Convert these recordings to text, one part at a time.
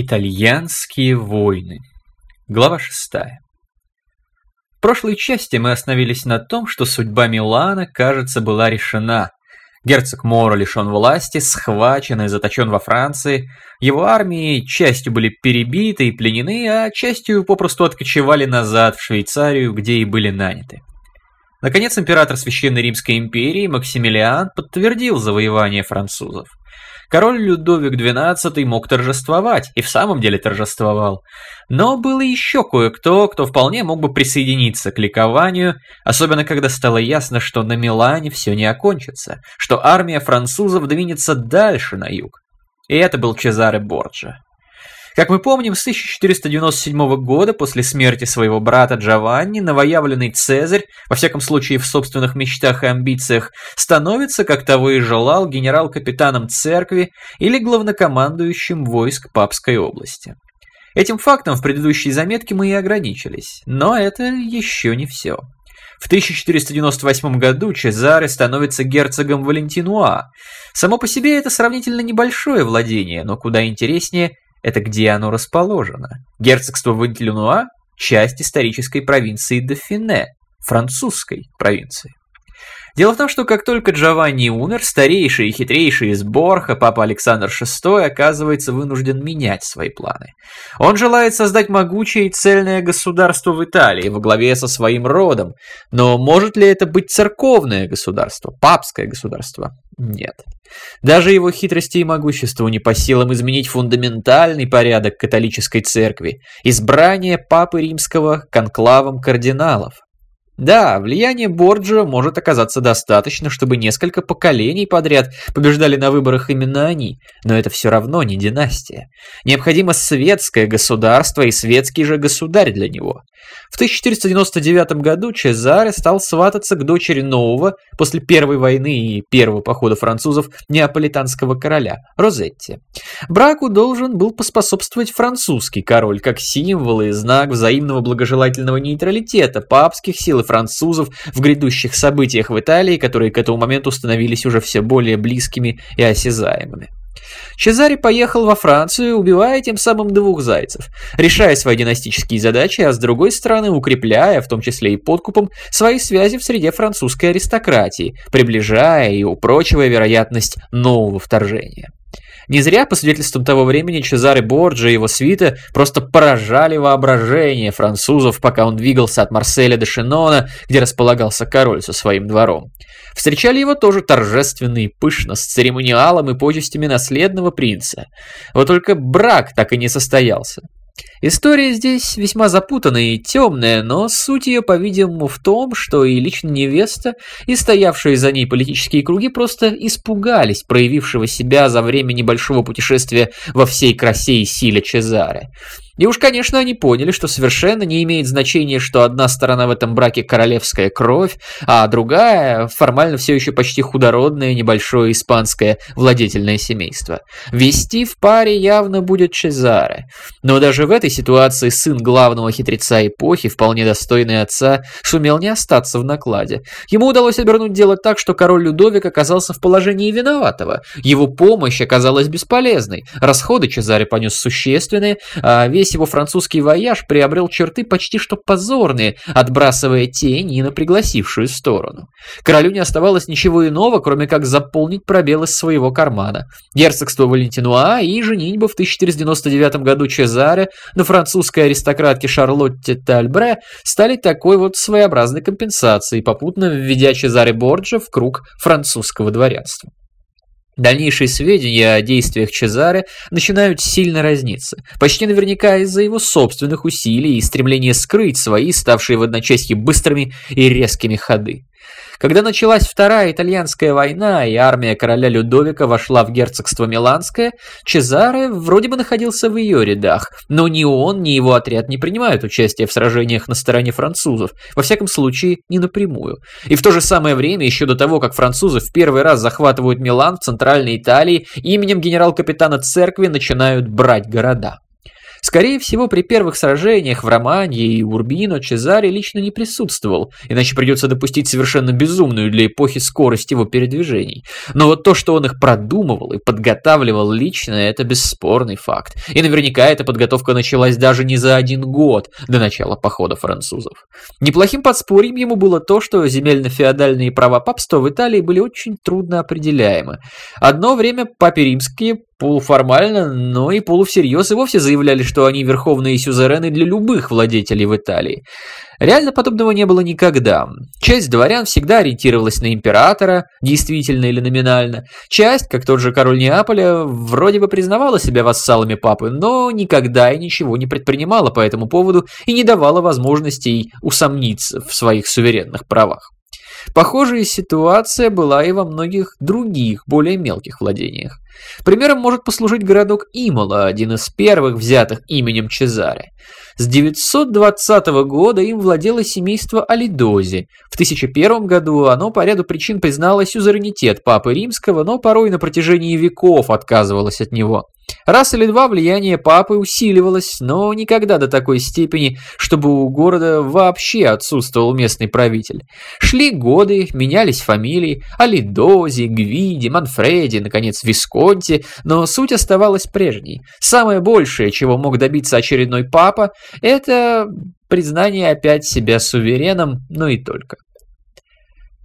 Итальянские войны. Глава 6. В прошлой части мы остановились на том, что судьба Милана, кажется, была решена. Герцог Моро лишен власти, схвачен и заточен во Франции. Его армии частью были перебиты и пленены, а частью попросту откочевали назад в Швейцарию, где и были наняты. Наконец, император Священной Римской империи Максимилиан подтвердил завоевание французов. Король Людовик XII мог торжествовать, и в самом деле торжествовал. Но было еще кое-кто, кто вполне мог бы присоединиться к ликованию, особенно когда стало ясно, что на Милане все не окончится, что армия французов двинется дальше на юг. И это был Чезаре Борджа. Как мы помним, с 1497 года, после смерти своего брата Джованни, новоявленный Цезарь, во всяком случае в собственных мечтах и амбициях, становится, как того и желал, генерал-капитаном церкви или главнокомандующим войск Папской области. Этим фактом в предыдущей заметке мы и ограничились, но это еще не все. В 1498 году Чезаре становится герцогом Валентинуа. Само по себе это сравнительно небольшое владение, но куда интереснее – это где оно расположено. Герцогство Вальтелюнуа – часть исторической провинции Дофине, французской провинции. Дело в том, что как только Джованни умер, старейший и хитрейший из Борха, папа Александр VI, оказывается вынужден менять свои планы. Он желает создать могучее и цельное государство в Италии во главе со своим родом, но может ли это быть церковное государство, папское государство? Нет. Даже его хитрости и могуществу не по силам изменить фундаментальный порядок католической церкви, избрание папы римского конклавом кардиналов. Да, влияние Борджио может оказаться достаточно, чтобы несколько поколений подряд побеждали на выборах именно они, но это все равно не династия. Необходимо светское государство и светский же государь для него. В 1499 году Чезаре стал свататься к дочери нового, после Первой войны и первого похода французов, неаполитанского короля, Розетти. Браку должен был поспособствовать французский король, как символ и знак взаимного благожелательного нейтралитета папских сил и французов в грядущих событиях в Италии, которые к этому моменту становились уже все более близкими и осязаемыми. Чезаре поехал во Францию, убивая тем самым двух зайцев, решая свои династические задачи, а с другой стороны укрепляя, в том числе и подкупом, свои связи в среде французской аристократии, приближая и упрочивая вероятность нового вторжения. Не зря, по свидетельствам того времени, Чезаре Борджа и его свита просто поражали воображение французов, пока он двигался от Марселя до Шинона, где располагался король со своим двором. Встречали его тоже торжественно и пышно, с церемониалом и почестями наследного принца. Вот только брак так и не состоялся. История здесь весьма запутанная и темная, но суть ее, по-видимому, в том, что и лично невеста, и стоявшие за ней политические круги просто испугались проявившего себя за время небольшого путешествия во всей красе и силе Чезаре. И уж, конечно, они поняли, что совершенно не имеет значения, что одна сторона в этом браке королевская кровь, а другая формально все еще почти худородное небольшое испанское владетельное семейство. Вести в паре явно будет Чезаре. Но даже в этой ситуации сын главного хитреца эпохи, вполне достойный отца, сумел не остаться в накладе. Ему удалось обернуть дело так, что король Людовик оказался в положении виноватого. Его помощь оказалась бесполезной. Расходы Чезаре понес существенные, а весь весь его французский вояж приобрел черты почти что позорные, отбрасывая тень и на пригласившую сторону. Королю не оставалось ничего иного, кроме как заполнить пробел из своего кармана. Герцогство Валентинуа и женитьба в 1499 году Чезаре на французской аристократке Шарлотте Тальбре стали такой вот своеобразной компенсацией, попутно введя Чезаре Борджа в круг французского дворянства. Дальнейшие сведения о действиях Чезаре начинают сильно разниться, почти наверняка из-за его собственных усилий и стремления скрыть свои, ставшие в одночасье быстрыми и резкими ходы. Когда началась Вторая итальянская война и армия короля Людовика вошла в герцогство Миланское, Чезаре вроде бы находился в ее рядах, но ни он, ни его отряд не принимают участие в сражениях на стороне французов, во всяком случае не напрямую. И в то же самое время, еще до того, как французы в первый раз захватывают Милан в центральной Италии, именем генерал-капитана церкви начинают брать города. Скорее всего, при первых сражениях в Романье и Урбино Чезаре лично не присутствовал, иначе придется допустить совершенно безумную для эпохи скорость его передвижений. Но вот то, что он их продумывал и подготавливал лично, это бесспорный факт. И наверняка эта подготовка началась даже не за один год до начала похода французов. Неплохим подспорьем ему было то, что земельно-феодальные права папства в Италии были очень трудно определяемы. Одно время папе римские полуформально, но и полувсерьез и вовсе заявляли, что они верховные сюзерены для любых владетелей в Италии. Реально подобного не было никогда. Часть дворян всегда ориентировалась на императора, действительно или номинально. Часть, как тот же король Неаполя, вроде бы признавала себя вассалами папы, но никогда и ничего не предпринимала по этому поводу и не давала возможностей усомниться в своих суверенных правах. Похожая ситуация была и во многих других, более мелких владениях. Примером может послужить городок Имола, один из первых взятых именем Чезаре. С 920 года им владело семейство Алидози. В 1001 году оно по ряду причин признало сюзеренитет Папы Римского, но порой на протяжении веков отказывалось от него. Раз или два влияние папы усиливалось, но никогда до такой степени, чтобы у города вообще отсутствовал местный правитель. Шли годы, менялись фамилии, Алидози, Гвиди, Манфреди, наконец Висконти, но суть оставалась прежней. Самое большее, чего мог добиться очередной папа, это признание опять себя сувереном, но и только.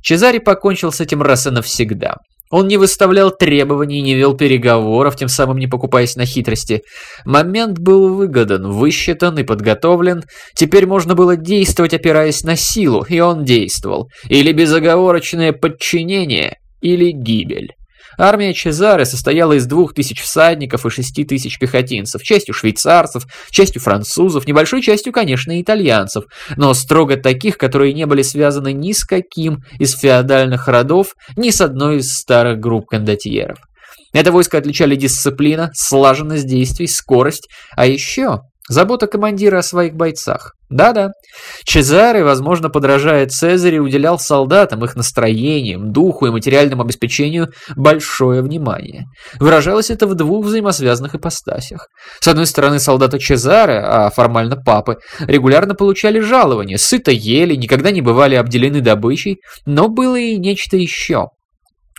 Чезари покончил с этим раз и навсегда. Он не выставлял требований, не вел переговоров, тем самым не покупаясь на хитрости. Момент был выгодан, высчитан и подготовлен. Теперь можно было действовать, опираясь на силу, и он действовал. Или безоговорочное подчинение, или гибель. Армия Чезаре состояла из двух тысяч всадников и шести тысяч пехотинцев, частью швейцарцев, частью французов, небольшой частью, конечно, итальянцев, но строго таких, которые не были связаны ни с каким из феодальных родов, ни с одной из старых групп кондотьеров. Это войско отличали дисциплина, слаженность действий, скорость, а еще Забота командира о своих бойцах. Да-да. Чезаре, возможно, подражая Цезарю, уделял солдатам, их настроениям, духу и материальному обеспечению большое внимание. Выражалось это в двух взаимосвязанных ипостасях. С одной стороны, солдаты Чезаре, а формально папы, регулярно получали жалования, сыто ели, никогда не бывали обделены добычей, но было и нечто еще.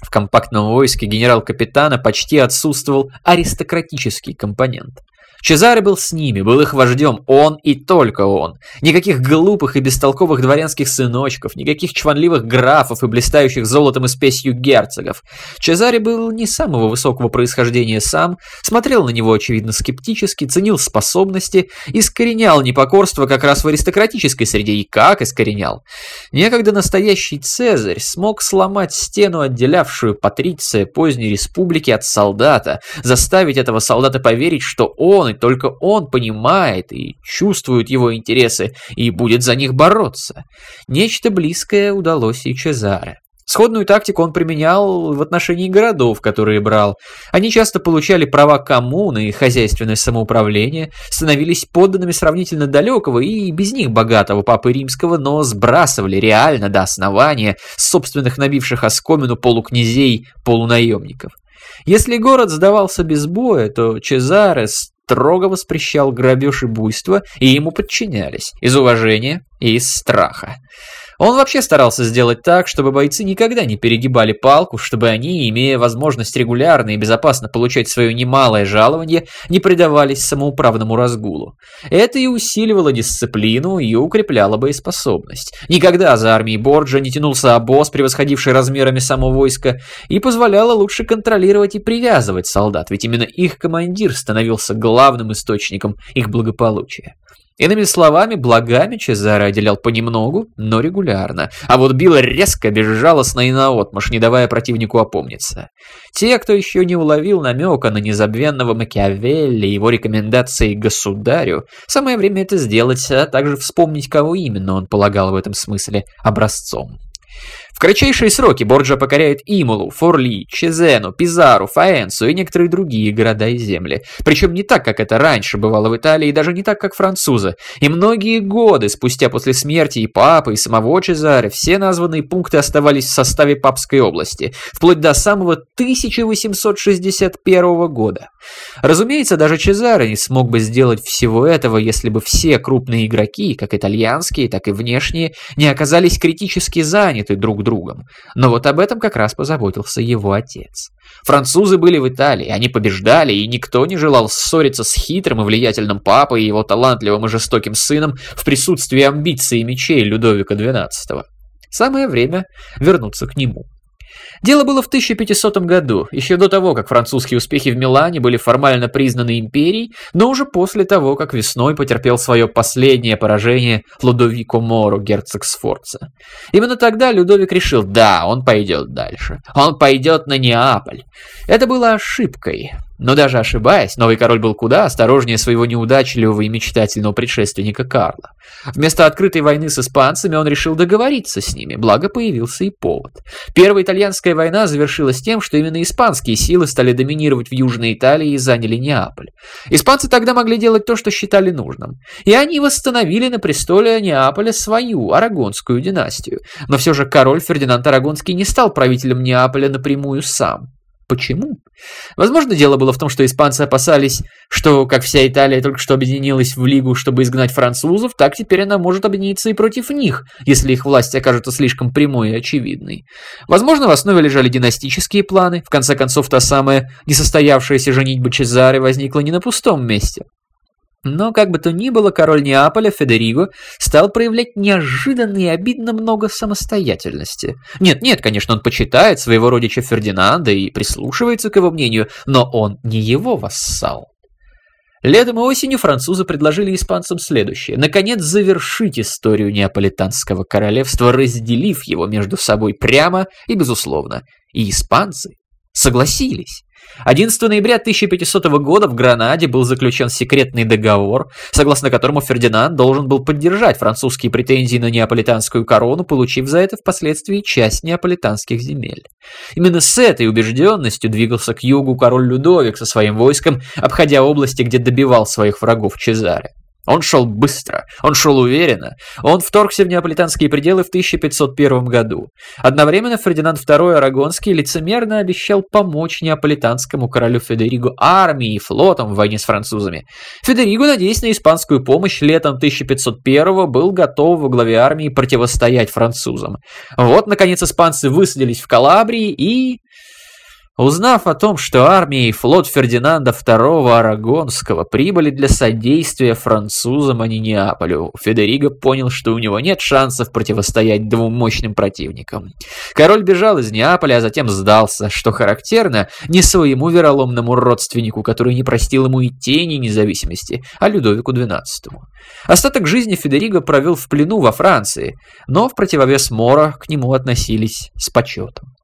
В компактном войске генерал-капитана почти отсутствовал аристократический компонент. Чезаре был с ними, был их вождем, он и только он. Никаких глупых и бестолковых дворянских сыночков, никаких чванливых графов и блистающих золотом и спесью герцогов. Чезаре был не самого высокого происхождения сам, смотрел на него, очевидно, скептически, ценил способности, искоренял непокорство как раз в аристократической среде, и как искоренял. Некогда настоящий Цезарь смог сломать стену, отделявшую патриция поздней республики от солдата, заставить этого солдата поверить, что он только он понимает и чувствует его интересы и будет за них бороться. Нечто близкое удалось и Чезаре. Сходную тактику он применял в отношении городов, которые брал. Они часто получали права коммуны и хозяйственное самоуправление, становились подданными сравнительно далекого и без них богатого папы римского, но сбрасывали реально до основания собственных набивших оскомину полукнязей полунаемников. Если город сдавался без боя, то Чезаре строго воспрещал грабеж и буйство, и ему подчинялись, из уважения и из страха. Он вообще старался сделать так, чтобы бойцы никогда не перегибали палку, чтобы они, имея возможность регулярно и безопасно получать свое немалое жалование, не предавались самоуправному разгулу. Это и усиливало дисциплину и укрепляло боеспособность. Никогда за армией Борджа не тянулся обоз, превосходивший размерами само войско, и позволяло лучше контролировать и привязывать солдат, ведь именно их командир становился главным источником их благополучия. Иными словами, благами Чезаре отделял понемногу, но регулярно, а вот бил резко, безжалостно и наотмашь, не давая противнику опомниться. Те, кто еще не уловил намека на незабвенного Макиавелли и его рекомендации государю, самое время это сделать, а также вспомнить, кого именно он полагал в этом смысле образцом. В кратчайшие сроки Борджа покоряет Имулу, Форли, Чезену, Пизару, Фаэнсу и некоторые другие города и земли. Причем не так, как это раньше бывало в Италии, и даже не так, как французы. И многие годы спустя после смерти и папы, и самого Чезаре, все названные пункты оставались в составе папской области, вплоть до самого 1861 года. Разумеется, даже Чезаре не смог бы сделать всего этого, если бы все крупные игроки, как итальянские, так и внешние, не оказались критически заняты друг другом. Но вот об этом как раз позаботился его отец. Французы были в Италии, они побеждали, и никто не желал ссориться с хитрым и влиятельным папой и его талантливым и жестоким сыном в присутствии амбиций и мечей Людовика XII. Самое время вернуться к нему. Дело было в 1500 году, еще до того, как французские успехи в Милане были формально признаны империей, но уже после того, как весной потерпел свое последнее поражение Лудовико Моро, герцог Сфорца. Именно тогда Людовик решил, да, он пойдет дальше. Он пойдет на Неаполь. Это было ошибкой. Но даже ошибаясь, новый король был куда осторожнее своего неудачливого и мечтательного предшественника Карла. Вместо открытой войны с испанцами он решил договориться с ними, благо появился и повод. Первая итальянская война завершилась тем, что именно испанские силы стали доминировать в Южной Италии и заняли Неаполь. Испанцы тогда могли делать то, что считали нужным. И они восстановили на престоле Неаполя свою, Арагонскую династию. Но все же король Фердинанд Арагонский не стал правителем Неаполя напрямую сам. Почему? Возможно, дело было в том, что испанцы опасались, что, как вся Италия только что объединилась в Лигу, чтобы изгнать французов, так теперь она может объединиться и против них, если их власть окажется слишком прямой и очевидной. Возможно, в основе лежали династические планы, в конце концов, та самая несостоявшаяся женитьба Чезаре возникла не на пустом месте. Но, как бы то ни было, король Неаполя Федериго стал проявлять неожиданно и обидно много самостоятельности. Нет-нет, конечно, он почитает своего родича Фердинанда и прислушивается к его мнению, но он не его вассал. Летом и осенью французы предложили испанцам следующее. Наконец завершить историю неаполитанского королевства, разделив его между собой прямо и безусловно. И испанцы согласились. 11 ноября 1500 года в Гранаде был заключен секретный договор, согласно которому Фердинанд должен был поддержать французские претензии на неаполитанскую корону, получив за это впоследствии часть неаполитанских земель. Именно с этой убежденностью двигался к югу король Людовик со своим войском, обходя области, где добивал своих врагов Чезаре. Он шел быстро, он шел уверенно. Он вторгся в неаполитанские пределы в 1501 году. Одновременно Фердинанд II Арагонский лицемерно обещал помочь неаполитанскому королю Федериго армией и флотом в войне с французами. Федериго, надеясь на испанскую помощь, летом 1501 был готов во главе армии противостоять французам. Вот, наконец, испанцы высадились в Калабрии и... Узнав о том, что армия и флот Фердинанда II Арагонского прибыли для содействия французам, а не Неаполю, Федериго понял, что у него нет шансов противостоять двум мощным противникам. Король бежал из Неаполя, а затем сдался, что характерно не своему вероломному родственнику, который не простил ему и тени независимости, а Людовику XII. Остаток жизни Федериго провел в плену во Франции, но в противовес Мора к нему относились с почетом.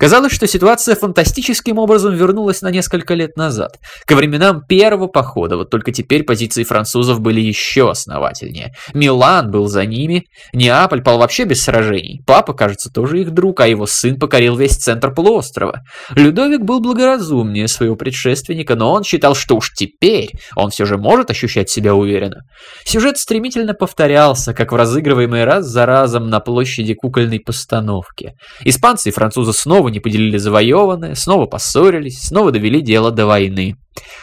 Казалось, что ситуация фантастическим образом вернулась на несколько лет назад, ко временам первого похода, вот только теперь позиции французов были еще основательнее. Милан был за ними, Неаполь пал вообще без сражений, папа, кажется, тоже их друг, а его сын покорил весь центр полуострова. Людовик был благоразумнее своего предшественника, но он считал, что уж теперь он все же может ощущать себя уверенно. Сюжет стремительно повторялся, как в разыгрываемый раз за разом на площади кукольной постановки. Испанцы и французы снова не поделили завоеванное, снова поссорились, снова довели дело до войны.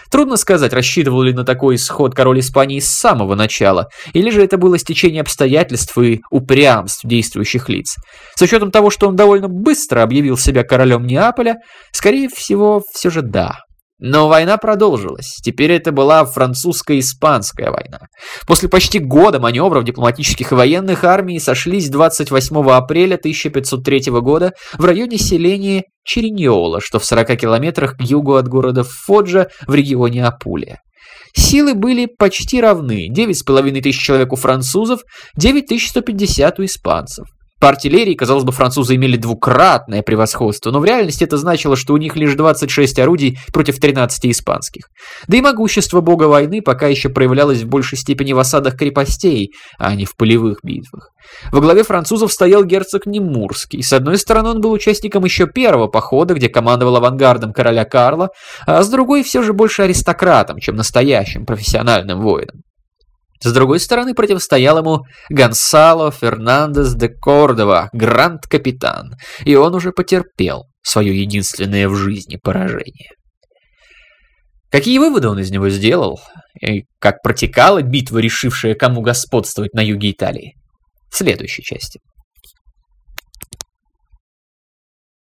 Трудно сказать, рассчитывал ли на такой исход король Испании с самого начала, или же это было стечение обстоятельств и упрямств действующих лиц. С учетом того, что он довольно быстро объявил себя королем Неаполя, скорее всего, все же да. Но война продолжилась. Теперь это была французско-испанская война. После почти года маневров дипломатических и военных армий сошлись 28 апреля 1503 года в районе селения Череньола, что в 40 километрах к югу от города Фоджа в регионе Апулия. Силы были почти равны. 9,5 тысяч человек у французов, 9150 у испанцев. По артиллерии, казалось бы, французы имели двукратное превосходство, но в реальности это значило, что у них лишь 26 орудий против 13 испанских. Да и могущество бога войны пока еще проявлялось в большей степени в осадах крепостей, а не в полевых битвах. Во главе французов стоял герцог Немурский. С одной стороны, он был участником еще первого похода, где командовал авангардом короля Карла, а с другой все же больше аристократом, чем настоящим профессиональным воином. С другой стороны противостоял ему Гонсало Фернандес де Кордова, гранд-капитан, и он уже потерпел свое единственное в жизни поражение. Какие выводы он из него сделал? И как протекала битва, решившая, кому господствовать на юге Италии? В следующей части.